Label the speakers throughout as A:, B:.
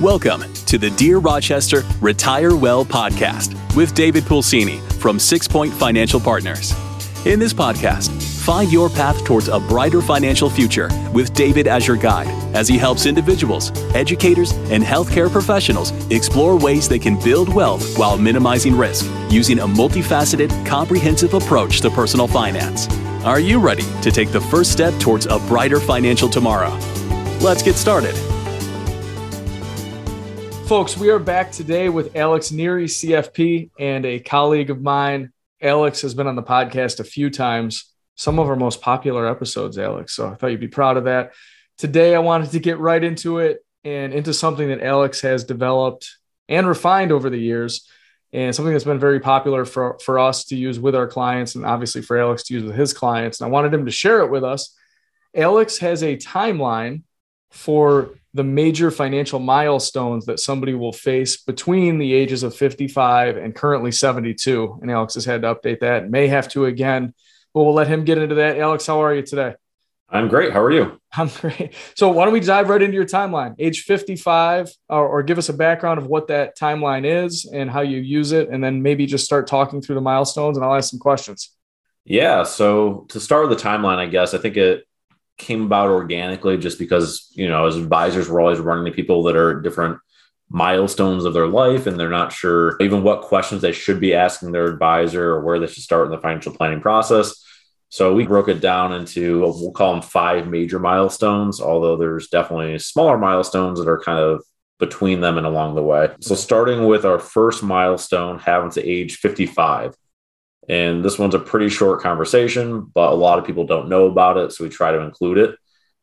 A: Welcome to the Dear Rochester Retire Well podcast with David Pulsini from Six Point Financial Partners. In this podcast, find your path towards a brighter financial future with David as your guide as he helps individuals, educators, and healthcare professionals explore ways they can build wealth while minimizing risk using a multifaceted, comprehensive approach to personal finance. Are you ready to take the first step towards a brighter financial tomorrow? Let's get started.
B: Folks, we are back today with Alex Neary, CFP, and a colleague of mine. Alex has been on the podcast a few times, some of our most popular episodes, Alex. So I thought you'd be proud of that. Today, I wanted to get right into it and into something that Alex has developed and refined over the years, and something that's been very popular for, for us to use with our clients, and obviously for Alex to use with his clients. And I wanted him to share it with us. Alex has a timeline for the major financial milestones that somebody will face between the ages of 55 and currently 72. And Alex has had to update that, may have to again, but we'll let him get into that. Alex, how are you today?
C: I'm great. How are you?
B: I'm great. So, why don't we dive right into your timeline? Age 55, or, or give us a background of what that timeline is and how you use it, and then maybe just start talking through the milestones, and I'll ask some questions.
C: Yeah. So, to start with the timeline, I guess I think it came about organically just because, you know, as advisors, we're always running to people that are different milestones of their life and they're not sure even what questions they should be asking their advisor or where they should start in the financial planning process. So we broke it down into we'll call them five major milestones, although there's definitely smaller milestones that are kind of between them and along the way. So starting with our first milestone having to age 55. And this one's a pretty short conversation, but a lot of people don't know about it. So we try to include it.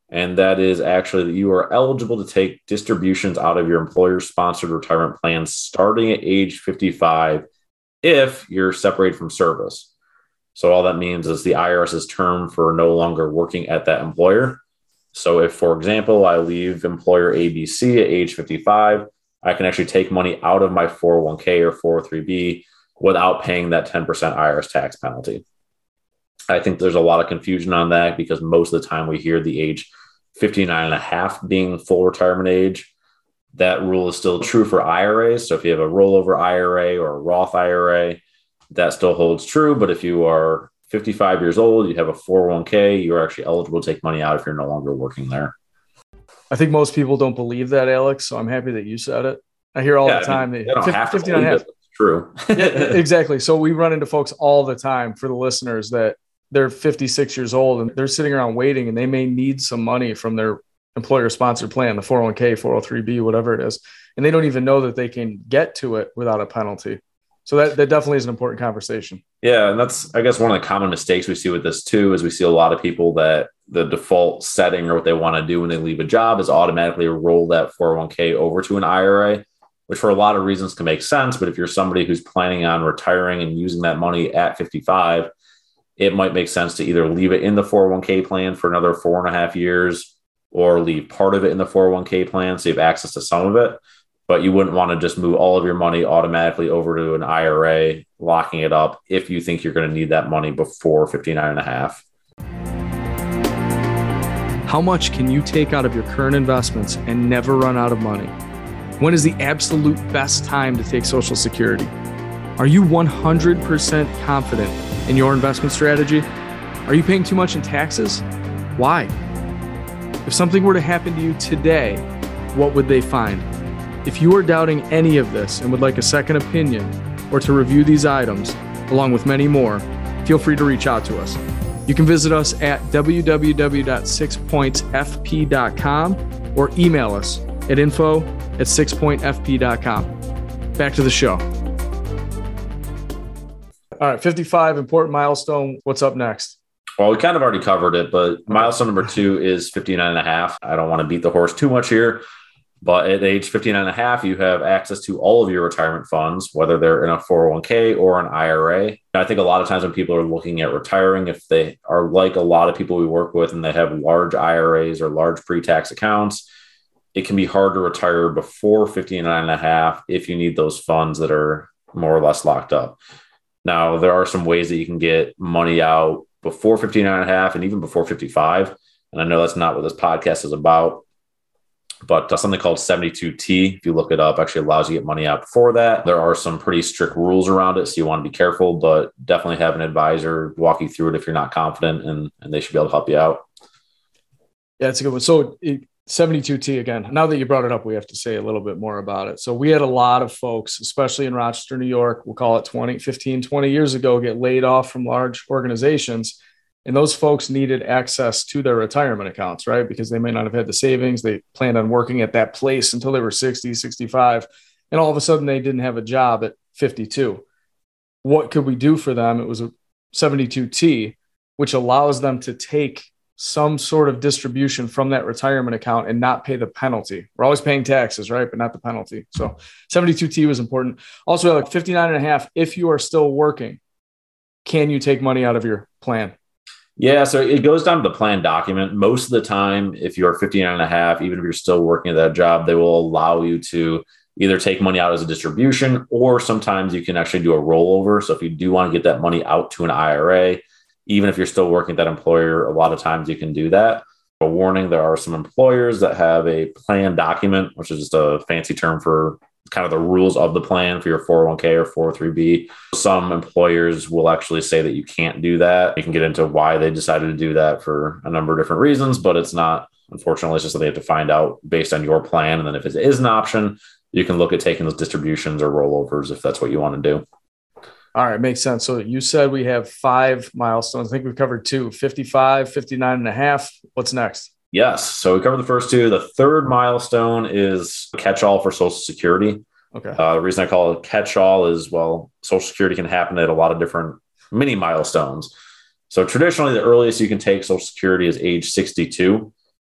C: And that is actually that you are eligible to take distributions out of your employer sponsored retirement plan starting at age 55 if you're separated from service. So all that means is the IRS's term for no longer working at that employer. So if, for example, I leave employer ABC at age 55, I can actually take money out of my 401k or 403b without paying that 10% IRS tax penalty. I think there's a lot of confusion on that because most of the time we hear the age 59 and a half being full retirement age. That rule is still true for IRAs. So if you have a rollover IRA or a Roth IRA, that still holds true. But if you are 55 years old, you have a 401k, you're actually eligible to take money out if you're no longer working there.
B: I think most people don't believe that, Alex. So I'm happy that you said it. I hear all yeah, the time. I mean,
C: they don't 50, have to 59 half. It. True.
B: exactly. So we run into folks all the time for the listeners that they're 56 years old and they're sitting around waiting and they may need some money from their employer sponsored plan, the 401k, 403b, whatever it is. And they don't even know that they can get to it without a penalty. So that, that definitely is an important conversation.
C: Yeah. And that's, I guess, one of the common mistakes we see with this too, is we see a lot of people that the default setting or what they want to do when they leave a job is automatically roll that 401k over to an IRA which for a lot of reasons can make sense. But if you're somebody who's planning on retiring and using that money at 55, it might make sense to either leave it in the 401k plan for another four and a half years or leave part of it in the 401k plan so you have access to some of it. But you wouldn't want to just move all of your money automatically over to an IRA, locking it up if you think you're going to need that money before 59 and a half.
B: How much can you take out of your current investments and never run out of money? When is the absolute best time to take Social Security? Are you 100% confident in your investment strategy? Are you paying too much in taxes? Why? If something were to happen to you today, what would they find? If you are doubting any of this and would like a second opinion or to review these items, along with many more, feel free to reach out to us. You can visit us at www.sixpointsfp.com or email us at info at sixpointfp.com. Back to the show. All right, 55, important milestone. What's up next?
C: Well, we kind of already covered it, but milestone number two is 59 and a half. I don't want to beat the horse too much here, but at age 59 and a half, you have access to all of your retirement funds, whether they're in a 401k or an IRA. I think a lot of times when people are looking at retiring, if they are like a lot of people we work with and they have large IRAs or large pre tax accounts, it can be hard to retire before 59 and a half if you need those funds that are more or less locked up. Now, there are some ways that you can get money out before 59 and a half and even before 55. And I know that's not what this podcast is about. but uh, something called 72T, if you look it up, actually allows you to get money out before that. There are some pretty strict rules around it, so you want to be careful, but definitely have an advisor walk you through it if you're not confident, and, and they should be able to help you out.
B: Yeah, it's a good one. So 72T again. Now that you brought it up, we have to say a little bit more about it. So we had a lot of folks, especially in Rochester, New York, we'll call it 20, 15, 20 years ago, get laid off from large organizations. And those folks needed access to their retirement accounts, right? Because they may not have had the savings. They planned on working at that place until they were 60, 65. And all of a sudden they didn't have a job at 52. What could we do for them? It was a 72T, which allows them to take some sort of distribution from that retirement account and not pay the penalty. We're always paying taxes, right? But not the penalty. So 72T was important. Also, like 59 and a half, if you are still working, can you take money out of your plan?
C: Yeah, so it goes down to the plan document. Most of the time, if you're 59 and a half, even if you're still working at that job, they will allow you to either take money out as a distribution or sometimes you can actually do a rollover. So if you do want to get that money out to an IRA, even if you're still working at that employer, a lot of times you can do that. A warning there are some employers that have a plan document, which is just a fancy term for kind of the rules of the plan for your 401k or 403b. Some employers will actually say that you can't do that. You can get into why they decided to do that for a number of different reasons, but it's not, unfortunately, it's just that they have to find out based on your plan. And then if it is an option, you can look at taking those distributions or rollovers if that's what you want to do.
B: All right, makes sense. So you said we have five milestones. I think we've covered two 55, 59 and a half. What's next?
C: Yes. So we covered the first two. The third milestone is catch all for Social Security.
B: Okay.
C: Uh, the reason I call it catch all is well, Social Security can happen at a lot of different mini milestones. So traditionally, the earliest you can take Social Security is age 62.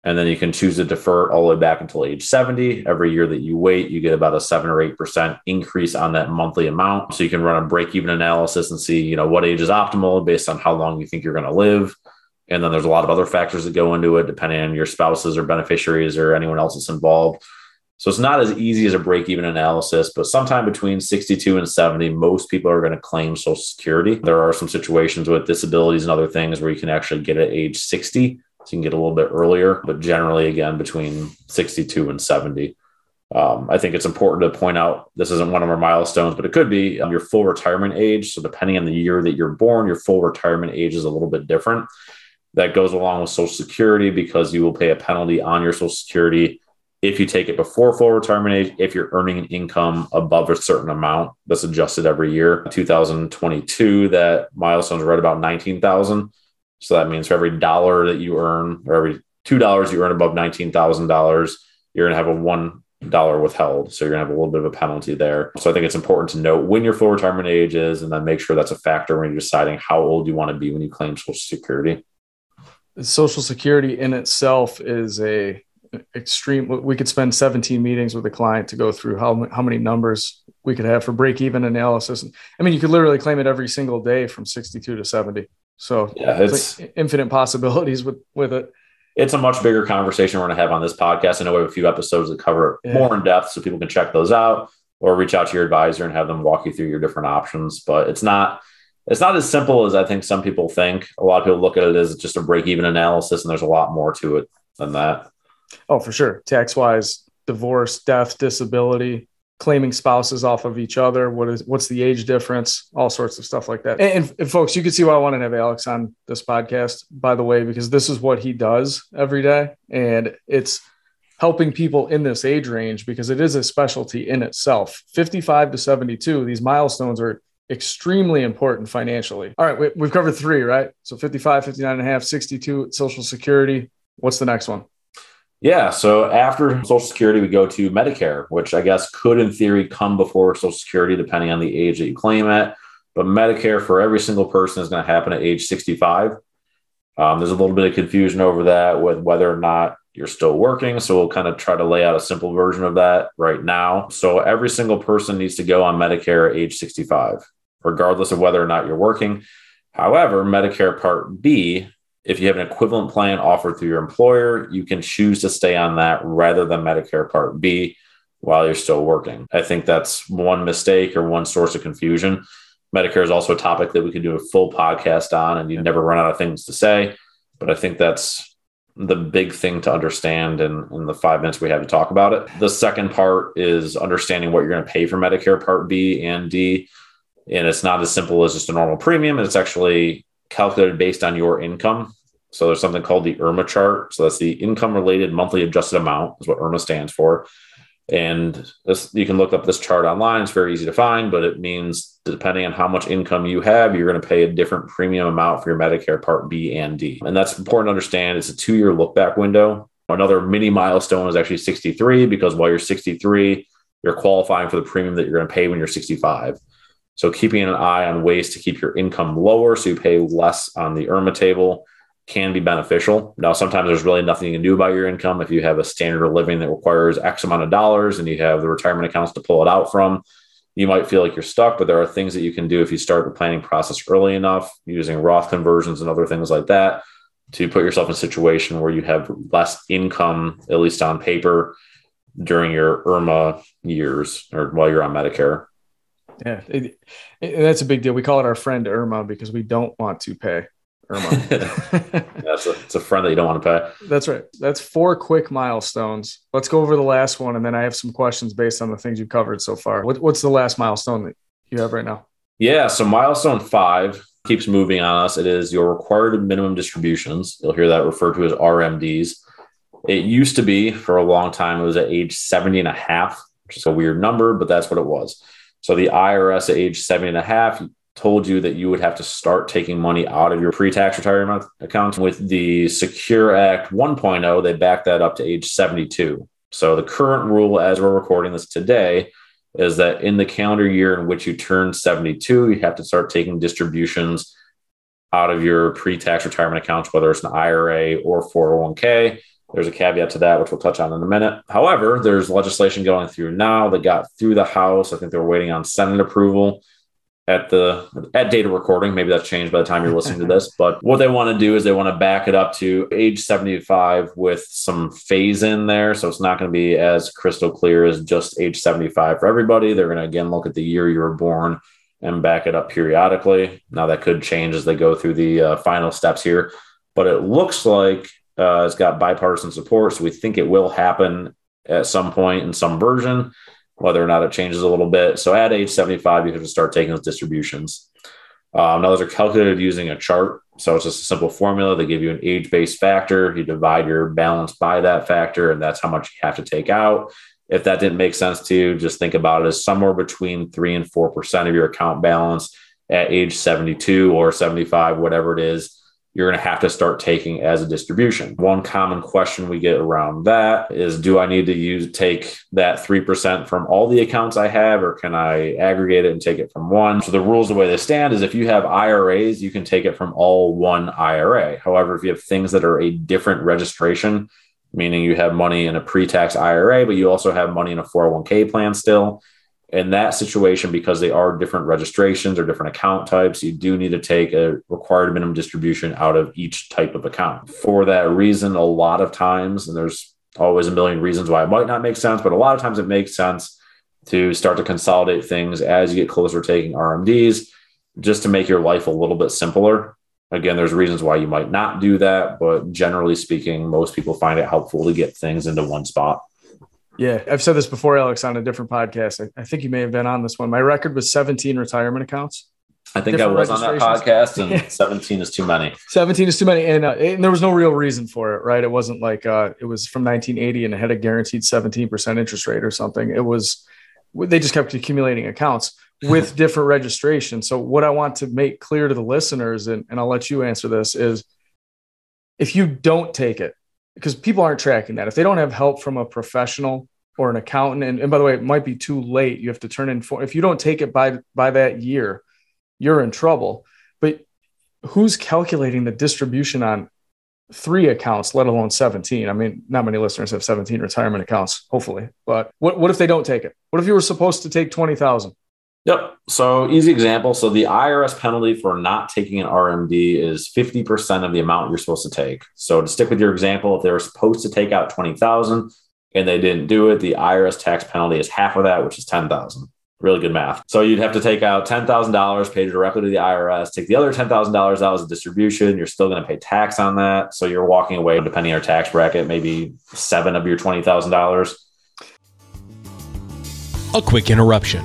C: And then you can choose to defer all the way back until age 70. Every year that you wait, you get about a seven or 8% increase on that monthly amount. So you can run a break even analysis and see, you know, what age is optimal based on how long you think you're going to live. And then there's a lot of other factors that go into it, depending on your spouses or beneficiaries or anyone else that's involved. So it's not as easy as a break even analysis, but sometime between 62 and 70, most people are going to claim Social Security. There are some situations with disabilities and other things where you can actually get at age 60 so you can get a little bit earlier, but generally, again, between 62 and 70. Um, I think it's important to point out this isn't one of our milestones, but it could be um, your full retirement age. So, depending on the year that you're born, your full retirement age is a little bit different. That goes along with Social Security because you will pay a penalty on your Social Security if you take it before full retirement age, if you're earning an income above a certain amount that's adjusted every year. 2022, that milestone is right about 19,000. So that means for every dollar that you earn, or every two dollars you earn above nineteen thousand dollars, you're gonna have a one dollar withheld. So you're gonna have a little bit of a penalty there. So I think it's important to note when your full retirement age is, and then make sure that's a factor when you're deciding how old you want to be when you claim Social Security.
B: Social Security in itself is a extreme. We could spend 17 meetings with a client to go through how how many numbers we could have for break even analysis. I mean, you could literally claim it every single day from 62 to 70. So
C: yeah, it's,
B: like infinite possibilities with with it.
C: It's a much bigger conversation we're going to have on this podcast. I know we have a few episodes that cover yeah. more in depth, so people can check those out or reach out to your advisor and have them walk you through your different options. But it's not it's not as simple as I think some people think. A lot of people look at it as just a break even analysis, and there's a lot more to it than that.
B: Oh, for sure. Tax wise, divorce, death, disability, claiming spouses off of each other what is what's the age difference all sorts of stuff like that. And, and, folks you can see why i want to have alex on this podcast by the way because this is what he does every day. And it's helping people in this age range because it is a specialty in itself. 55 to 72 these milestones are extremely important financially. All right we, we've covered three right? So 55 59 and a half 62 social security. What's the next one
C: yeah. So after Social Security, we go to Medicare, which I guess could, in theory, come before Social Security, depending on the age that you claim it. But Medicare for every single person is going to happen at age 65. Um, there's a little bit of confusion over that with whether or not you're still working. So we'll kind of try to lay out a simple version of that right now. So every single person needs to go on Medicare at age 65, regardless of whether or not you're working. However, Medicare Part B if you have an equivalent plan offered through your employer, you can choose to stay on that rather than Medicare Part B while you're still working. I think that's one mistake or one source of confusion. Medicare is also a topic that we could do a full podcast on, and you never run out of things to say. But I think that's the big thing to understand in, in the five minutes we have to talk about it. The second part is understanding what you're going to pay for Medicare Part B and D. And it's not as simple as just a normal premium. It's actually calculated based on your income. So there's something called the IRMAA chart. So that's the income related monthly adjusted amount, is what IRMAA stands for. And this, you can look up this chart online. It's very easy to find, but it means depending on how much income you have, you're going to pay a different premium amount for your Medicare Part B and D. And that's important to understand. It's a two year look back window. Another mini milestone is actually 63 because while you're 63, you're qualifying for the premium that you're going to pay when you're 65. So keeping an eye on ways to keep your income lower so you pay less on the IRMAA table can be beneficial. Now, sometimes there's really nothing you can do about your income. If you have a standard of living that requires X amount of dollars and you have the retirement accounts to pull it out from, you might feel like you're stuck, but there are things that you can do if you start the planning process early enough using Roth conversions and other things like that to put yourself in a situation where you have less income, at least on paper, during your IRMAA years or while you're on Medicare.
B: Yeah, it, it, that's a big deal. We call it our friend IRMAA because we don't want to pay. Irma.
C: That's a, it's a friend that you don't want to pay.
B: That's right. That's four quick milestones. Let's go over the last one, and then I have some questions based on the things you've covered so far. What, what's the last milestone that you have right now?
C: Yeah, so milestone five keeps moving on us. It is your required minimum distributions. You'll hear that referred to as RMDs. It used to be for a long time, it was at age 70 and a half, which is a weird number, but that's what it was. So the IRS at age 70 and a half told you that you would have to start taking money out of your pre-tax retirement account. With the Secure Act 1.0, they backed that up to age 72. So the current rule as we're recording this today is that in the calendar year in which you turn 72, you have to start taking distributions out of your pre-tax retirement accounts, whether it's an IRA or 401k. There's a caveat to that, which we'll touch on in a minute. However, there's legislation going through now that got through the House. I think they were waiting on Senate approval at the at data recording. Maybe that's changed by the time you're listening to this. But what they want to do is they want to back it up to age 75 with some phase in there. So it's not going to be as crystal clear as just age 75 for everybody. They're going to again look at the year you were born and back it up periodically. Now that could change as they go through the uh, final steps here, but it looks like uh, it's got bipartisan support. So we think it will happen at some point in some version whether or not it changes a little bit. So at age 75, you have to start taking those distributions. Um, now, those are calculated using a chart. So it's just a simple formula. They give you an age based factor. You divide your balance by that factor, and that's how much you have to take out. If that didn't make sense to you, just think about it as somewhere between three and 4% of your account balance at age 72 or 75, whatever it is you're going to have to start taking as a distribution. One common question we get around that is do I need to use take that 3% from all the accounts I have or can I aggregate it and take it from one? So the rules the way they stand is if you have IRAs, you can take it from all one IRA. However, if you have things that are a different registration, meaning you have money in a pre-tax IRA but you also have money in a 401k plan still, in that situation, because they are different registrations or different account types, you do need to take a required minimum distribution out of each type of account. For that reason, a lot of times, and there's always a million reasons why it might not make sense, but a lot of times it makes sense to start to consolidate things as you get closer to taking RMDs just to make your life a little bit simpler. Again, there's reasons why you might not do that, but generally speaking, most people find it helpful to get things into one spot.
B: Yeah, I've said this before, Alex, on a different podcast. I, I, think you may have been on this one. My record was 17 retirement accounts.
C: I think I was on that podcast, and 17 is too many.
B: 17 is too many, and, uh, and, there was no real reason for it, right? It wasn't like uh, it was from 1980 and it had a guaranteed 17% interest rate or something. It was they just kept accumulating accounts with different registrations. So what I want to make clear to the listeners, and, and I'll let you answer this, is if you don't take it, because people aren't tracking that. If they don't have help from a professional or an accountant, and, and by the way, it might be too late. You have to turn in for if you don't take it by by that year, you're in trouble. But who's calculating the distribution on three accounts, let alone 17? I mean, not many listeners have 17 retirement accounts, hopefully. But what, what if they don't take it? What if you were supposed to take 20,000?
C: Yep. So easy example. So the IRS penalty for not taking an RMD is 50% of the amount you're supposed to take. So to stick with your example, if they were supposed to take out 20,000 and they didn't do it, the IRS tax penalty is half of that, which is 10,000. really good math. So you'd have to take out $10,000, pay directly to the IRS, take the other $10,000 out as a distribution. You're still going to pay tax on that. So you're walking away, depending on your tax bracket, maybe seven of your $20,000.
D: A quick interruption.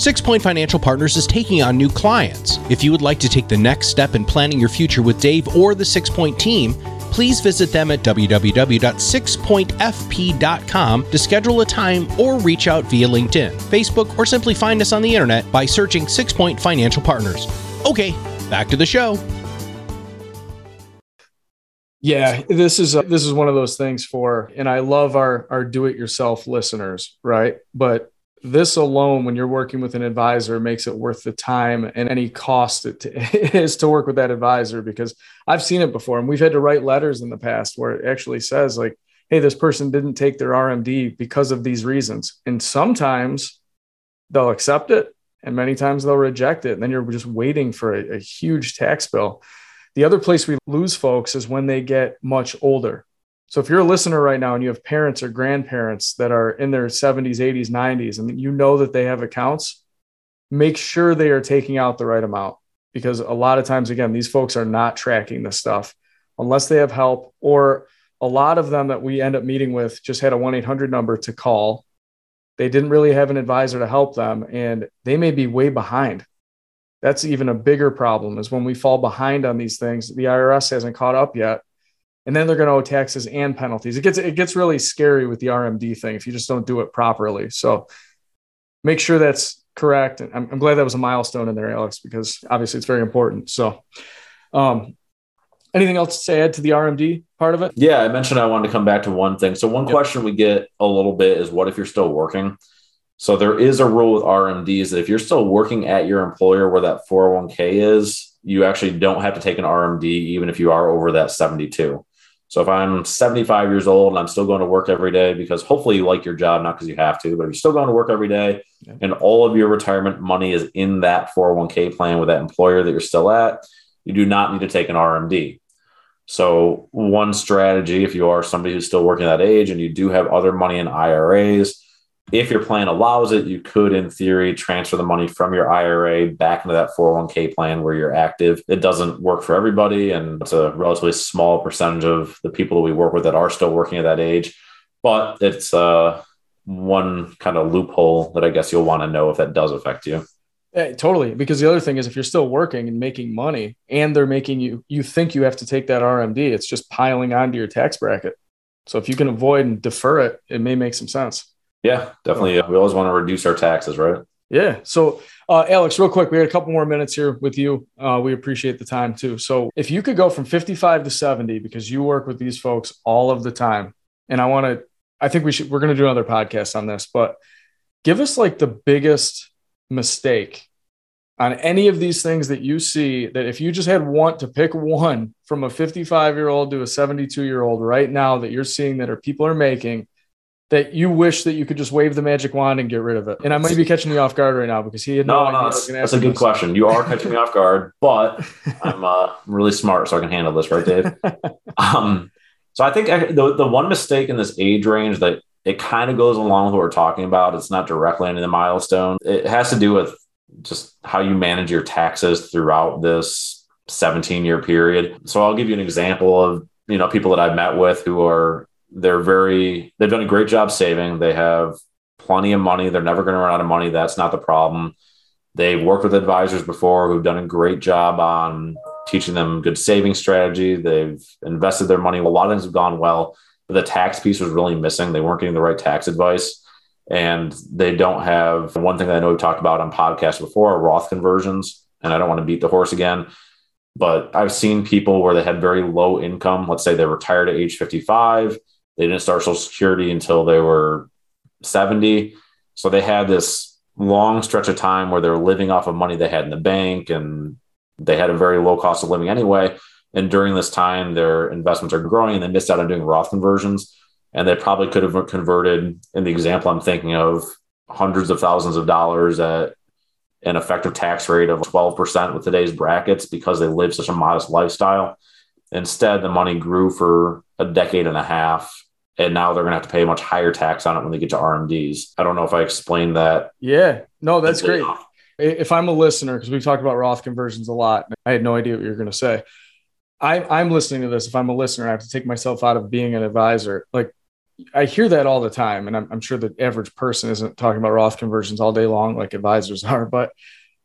D: Six Point Financial Partners is taking on new clients. If you would like to take the next step in planning your future with Dave or the Six Point team, please visit them at www.sixpointfp.com to schedule a time or reach out via LinkedIn, Facebook, or simply find us on the internet by searching Six Point Financial Partners. Okay, back to the show.
B: Yeah, this is a, this is one of those things for, and I love our our do-it-yourself listeners, right? But this alone, when you're working with an advisor, makes it worth the time and any cost it is to work with that advisor. Because I've seen it before, and we've had to write letters in the past where it actually says like, "Hey, this person didn't take their RMD because of these reasons," and sometimes they'll accept it, and many times they'll reject it, and then you're just waiting for a, a huge tax bill. The other place we lose folks is when they get much older. So if you're a listener right now and you have parents or grandparents that are in their 70s, 80s, 90s, and you know that they have accounts, make sure they are taking out the right amount because a lot of times, again, these folks are not tracking this stuff unless they have help, or a lot of them that we end up meeting with just had a 1 800 number to call. They didn't really have an advisor to help them, and they may be way behind. That's even a bigger problem is when we fall behind on these things. The IRS hasn't caught up yet and then they're going to owe taxes and penalties. It gets it gets really scary with the RMD thing if you just don't do it properly. So make sure that's correct. And I'm, I'm glad that was a milestone in there, Alex, because obviously it's very important. So, um, anything else to add to the RMD part of it?
C: Yeah, I mentioned I wanted to come back to one thing. So one yep. question we get a little bit is, what if you're still working? So there is a rule with RMDs that if you're still working at your employer where that 401k is, you actually don't have to take an RMD even if you are over that 72. So if I'm 75 years old and I'm still going to work every day because hopefully you like your job, not because you have to, but you're still going to work every day yeah. and all of your retirement money is in that 401k plan with that employer that you're still at, you do not need to take an RMD. So one strategy, if you are somebody who's still working that age and you do have other money in IRAs, if your plan allows it, you could, in theory, transfer the money from your IRA back into that 401k plan where you're active. It doesn't work for everybody, and it's a relatively small percentage of the people that we work with that are still working at that age. But it's uh, one kind of loophole that I guess you'll want to know if that does affect you.
B: Yeah, totally. Because the other thing is, if you're still working and making money, and they're making you, you think you have to take that RMD, it's just piling onto your tax bracket. So if you can avoid and defer it, it may make some sense.
C: Yeah, definitely. We always want to reduce our taxes, right?
B: Yeah. So, uh, Alex, real quick, we had a couple more minutes here with you. Uh, we appreciate the time too. So, if you could go from 55 to 70, because you work with these folks all of the time, and I want to, I think we should, we're going to do another podcast on this, but give us like the biggest mistake on any of these things that you see that if you just had want to pick one from a 55 year old to a 72 year old right now that you're seeing that are people are making that you wish that you could just wave the magic wand and get rid of it? And I might be catching you off guard right now because he had no,
C: no, no that's, that's a good question. You are catching me off guard, but I'm uh, really smart, so I can handle this, right, Dave? um, so I think I, the the one mistake in this age range that it kind of goes along with what we're talking about. It's not directly into the milestone. It has to do with just how you manage your taxes throughout this 17 year period. So I'll give you an example of you know people that I've met with who are they're very they've done a great job saving. They have plenty of money. They're never going to run out of money. That's not the problem. They've worked with advisors before who've done a great job on teaching them good saving strategy. They've invested their money. A lot of things have gone well, but the tax piece was really missing. They weren't getting the right tax advice. And they don't have one thing that I know we've talked about on podcasts before Roth conversions. And I don't want to beat the horse again, but I've seen people where they had very low income. Let's say they retired at age 55 they didn't start Social Security until they were 70. So they had this long stretch of time where they were living off of money they had in the bank and they had a very low cost of living anyway. And during this time, their investments are growing and they missed out on doing Roth conversions. And they probably could have converted, in the example I'm thinking of, hundreds of thousands of dollars at an effective tax rate of 12% with today's brackets because they live such a modest lifestyle. Instead, the money grew for a decade and a half and now they're going to have to pay a much higher tax on it when they get to RMDs. I don't know if I explained that.
B: Yeah, no, that's great. If I'm a listener, because we've talked about Roth conversions a lot, I had no idea what you were going to say. I, I'm listening to this. If I'm a listener, I have to take myself out of being an advisor. Like I hear that all the time, and I'm, I'm sure the average person isn't talking about Roth conversions all day long like advisors are. But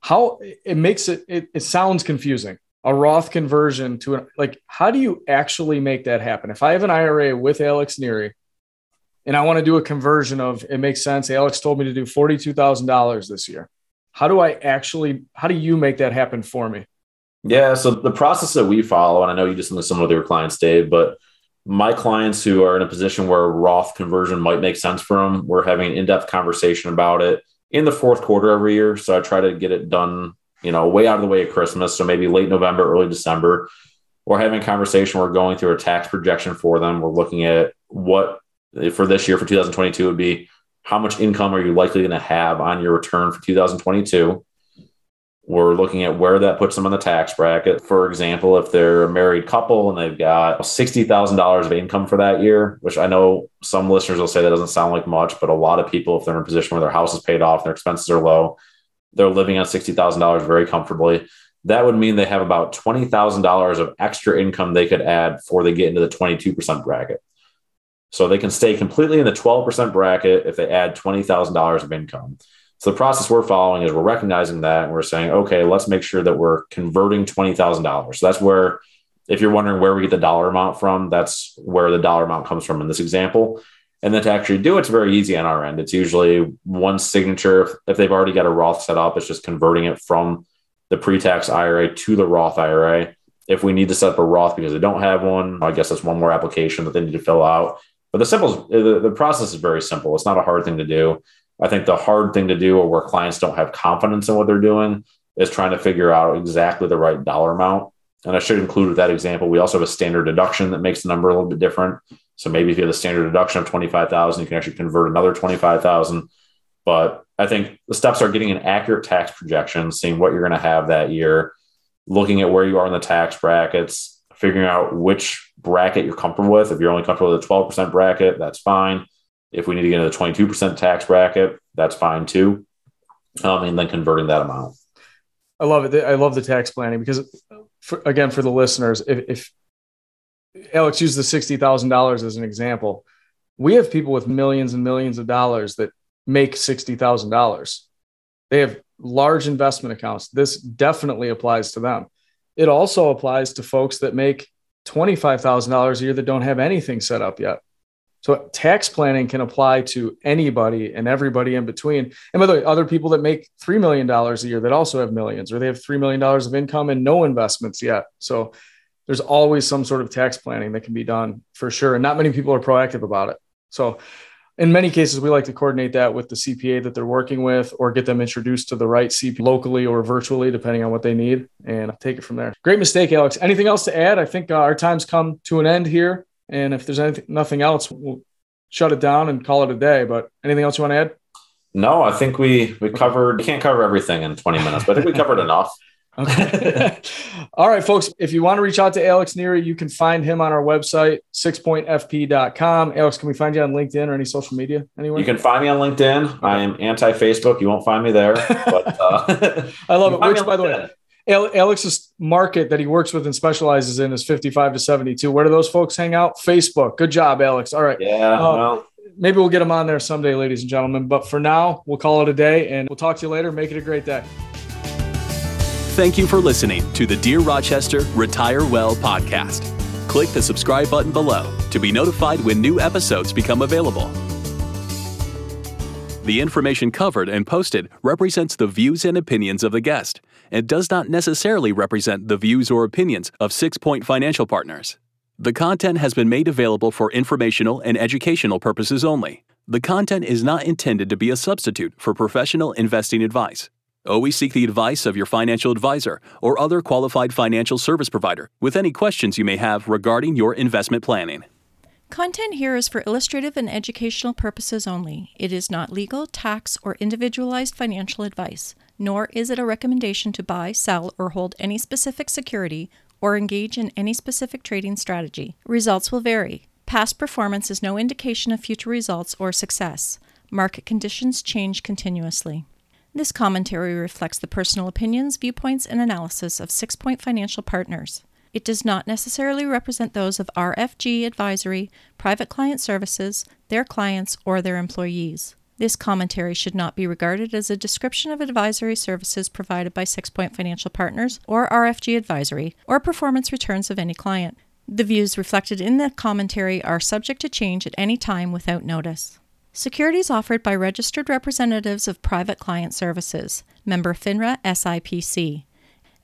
B: how it makes it, it, it sounds confusing. A Roth conversion to an, like, how do you actually make that happen? If I have an IRA with Alex Neary and I want to do a conversion of it makes sense. Alex told me to do $42,000 this year. How do I actually, how do you make that happen for me?
C: Yeah. So the process that we follow, and I know you just listen to some of your clients, Dave, but my clients who are in a position where Roth conversion might make sense for them, we're having an in-depth conversation about it in the fourth quarter every year. So I try to get it done, you know, way out of the way at Christmas. So maybe late November, early December. We're having a conversation. We're going through a tax projection for them. We're looking at what for this year for 2022 would be how much income are you likely going to have on your return for 2022 we're looking at where that puts them on the tax bracket. For example, if they're a married couple and they've got $60,000 of income for that year, which I know some listeners will say that doesn't sound like much, but a lot of people, if they're in a position where their house is paid off, their expenses are low, they're living on $60,000 very comfortably. That would mean they have about $20,000 of extra income they could add before they get into the 22% bracket. So they can stay completely in the 12% bracket if they add $20,000 of income. So the process we're following is we're recognizing that and we're saying, okay, let's make sure that we're converting $20,000. So that's where, if you're wondering where we get the dollar amount from, that's where the dollar amount comes from in this example. And then to actually do it's very easy on our end. It's usually one signature. If they've already got a Roth set up, it's just converting it from the pre tax IRA to the Roth IRA. If we need to set up a Roth because they don't have one, I guess that's one more application that they need to fill out. But the simple, the, the process is very simple. It's not a hard thing to do. I think the hard thing to do or where clients don't have confidence in what they're doing is trying to figure out exactly the right dollar amount. And I should include with that example, we also have a standard deduction that makes the number a little bit different. So maybe if you have a standard deduction of 25,000, you can actually convert another 25,000. But I think the steps are getting an accurate tax projection, seeing what you're going to have that year, looking at where you are in the tax brackets, figuring out which bracket you're comfortable with. If you're only comfortable with a 12% bracket, that's fine. If we need to get into the 22% tax bracket, that's fine too. Um, and then converting that amount.
B: I love it. I love the tax planning because, for, again, for the listeners, if, if Alex used the sixty thousand dollars as an example, we have people with millions and millions of dollars that make sixty thousand dollars. They have large investment accounts. This definitely applies to them. It also applies to folks that make twenty five thousand dollars a year that don't have anything set up yet. So tax planning can apply to anybody and everybody in between. And by the way, other people that make $3 million a year that also have millions, or they have $3 million of income and no investments yet. So there's always some sort of tax planning that can be done for sure. And not many people are proactive about it. So in many cases, we like to coordinate that with the CPA that they're working with or get them introduced to the right CPA locally or virtually, depending on what they need, and take it from there. Great mistake, Alex. Anything else to add? I think uh, our time's come to an end here. And if there's anything, nothing else, we'll shut it down and call it a day. But anything else you want to add?
C: No, I think we we covered. We can't cover everything in 20 minutes, but I think we covered enough.
B: Okay. All right, folks. If you want to reach out to Alex Neary, you can find him on our website, sixpointfp.com. Alex, can we find you on LinkedIn or any social media anywhere?
C: You can find me on LinkedIn. Okay. I am anti Facebook. You won't find me there. But uh,
B: I love it. Which, by the way, Alex's market that he works with and specializes in is 55 to 72. Where do those folks hang out? Facebook. Good job, Alex. All right.
C: Yeah. Uh, well.
B: Maybe we'll get them on there someday, ladies and gentlemen. But for now, we'll call it a day and we'll talk to you later. Make it a great day.
A: Thank you for listening to the Dear Rochester Retire Well podcast. Click the subscribe button below to be notified when new episodes become available. The information covered and posted represents the views and opinions of the guest and does not necessarily represent the views or opinions of Six Point Financial Partners. The content has been made available for informational and educational purposes only. The content is not intended to be a substitute for professional investing advice. Always seek the advice of your financial advisor or other qualified financial service provider with any questions you may have regarding your investment planning.
E: Content here is for illustrative and educational purposes only. It is not legal, tax, or individualized financial advice, nor is it a recommendation to buy, sell, or hold any specific security or engage in any specific trading strategy. Results will vary. Past performance is no indication of future results or success. Market conditions change continuously. This commentary reflects the personal opinions, viewpoints, and analysis of Six Point Financial Partners. It does not necessarily represent those of RFG Advisory, Private Client Services, their clients, or their employees. This commentary should not be regarded as a description of advisory services provided by Six Point Financial Partners or RFG Advisory, or performance returns of any client. The views reflected in the commentary are subject to change at any time without notice. Securities offered by registered representatives of private client services, member FINRA SIPC.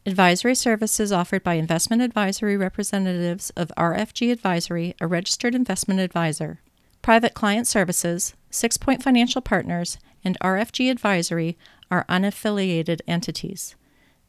E: Advisory services offered by investment advisory representatives of RFG Advisory, a registered investment advisor. Private client services, Six Point Financial Partners, and RFG Advisory are unaffiliated entities.